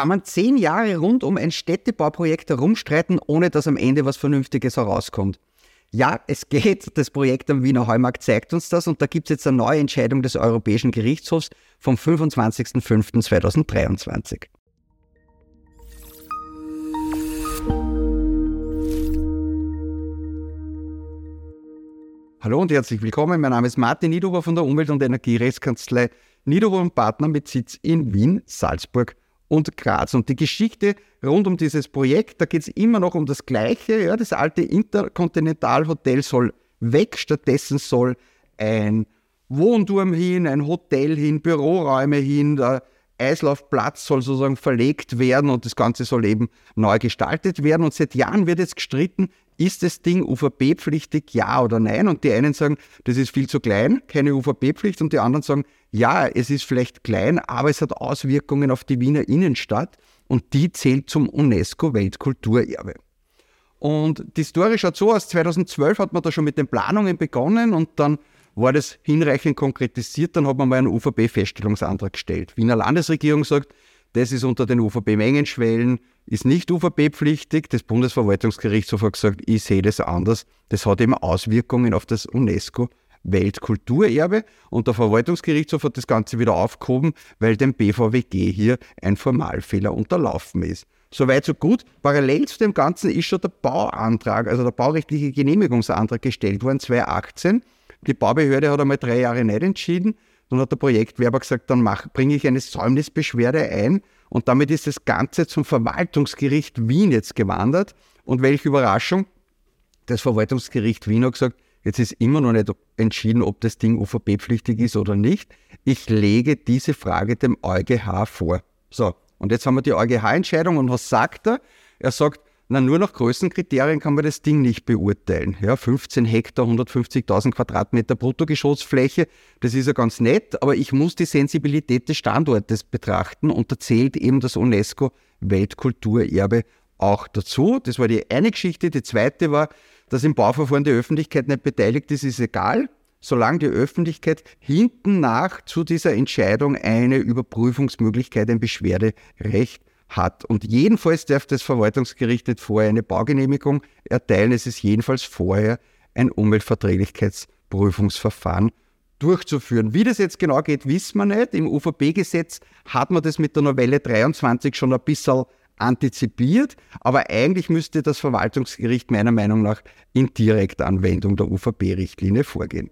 kann man zehn Jahre rund um ein Städtebauprojekt herumstreiten, ohne dass am Ende was Vernünftiges herauskommt. Ja, es geht. Das Projekt am Wiener Heumarkt zeigt uns das und da gibt es jetzt eine neue Entscheidung des Europäischen Gerichtshofs vom 25.05.2023. Hallo und herzlich willkommen. Mein Name ist Martin Niederhofer von der Umwelt- und Energierechtskanzlei Niederhofer und Partner mit Sitz in Wien, Salzburg und Graz. Und die Geschichte rund um dieses Projekt, da geht es immer noch um das Gleiche. Ja, das alte Interkontinentalhotel soll weg, stattdessen soll ein Wohnturm hin, ein Hotel hin, Büroräume hin, Eislaufplatz soll sozusagen verlegt werden und das Ganze soll eben neu gestaltet werden. Und seit Jahren wird jetzt gestritten, ist das Ding UVP-pflichtig, ja oder nein? Und die einen sagen, das ist viel zu klein, keine UVP-Pflicht. Und die anderen sagen, ja, es ist vielleicht klein, aber es hat Auswirkungen auf die Wiener Innenstadt und die zählt zum UNESCO-Weltkulturerbe. Und die Story schaut so aus, 2012 hat man da schon mit den Planungen begonnen und dann war das hinreichend konkretisiert, dann hat man mal einen UVP-Feststellungsantrag gestellt. Wiener Landesregierung sagt, das ist unter den UVP-Mengenschwellen, ist nicht UVP-pflichtig. Das Bundesverwaltungsgerichtshof hat gesagt, ich sehe das anders. Das hat eben Auswirkungen auf das UNESCO-Weltkulturerbe. Und der Verwaltungsgerichtshof hat das Ganze wieder aufgehoben, weil dem BVWG hier ein Formalfehler unterlaufen ist. Soweit, so gut. Parallel zu dem Ganzen ist schon der Bauantrag, also der baurechtliche Genehmigungsantrag gestellt worden, 2018. Die Baubehörde hat einmal drei Jahre nicht entschieden. Dann hat der Projektwerber gesagt, dann bringe ich eine Säumnisbeschwerde ein und damit ist das Ganze zum Verwaltungsgericht Wien jetzt gewandert. Und welche Überraschung, das Verwaltungsgericht Wien hat gesagt, jetzt ist immer noch nicht entschieden, ob das Ding UVP-pflichtig ist oder nicht. Ich lege diese Frage dem EuGH vor. So, und jetzt haben wir die EuGH-Entscheidung und was sagt er? Er sagt, na, nur nach Größenkriterien kann man das Ding nicht beurteilen. Ja, 15 Hektar, 150.000 Quadratmeter Bruttogeschossfläche, das ist ja ganz nett, aber ich muss die Sensibilität des Standortes betrachten und da zählt eben das UNESCO-Weltkulturerbe auch dazu. Das war die eine Geschichte. Die zweite war, dass im Bauverfahren die Öffentlichkeit nicht beteiligt ist, ist egal, solange die Öffentlichkeit hinten nach zu dieser Entscheidung eine Überprüfungsmöglichkeit, ein Beschwerderecht hat. Und jedenfalls darf das Verwaltungsgericht nicht vorher eine Baugenehmigung erteilen. Es ist jedenfalls vorher ein Umweltverträglichkeitsprüfungsverfahren durchzuführen. Wie das jetzt genau geht, wissen wir nicht. Im UVP-Gesetz hat man das mit der Novelle 23 schon ein bisschen antizipiert, aber eigentlich müsste das Verwaltungsgericht meiner Meinung nach in direkter Anwendung der UVP-Richtlinie vorgehen.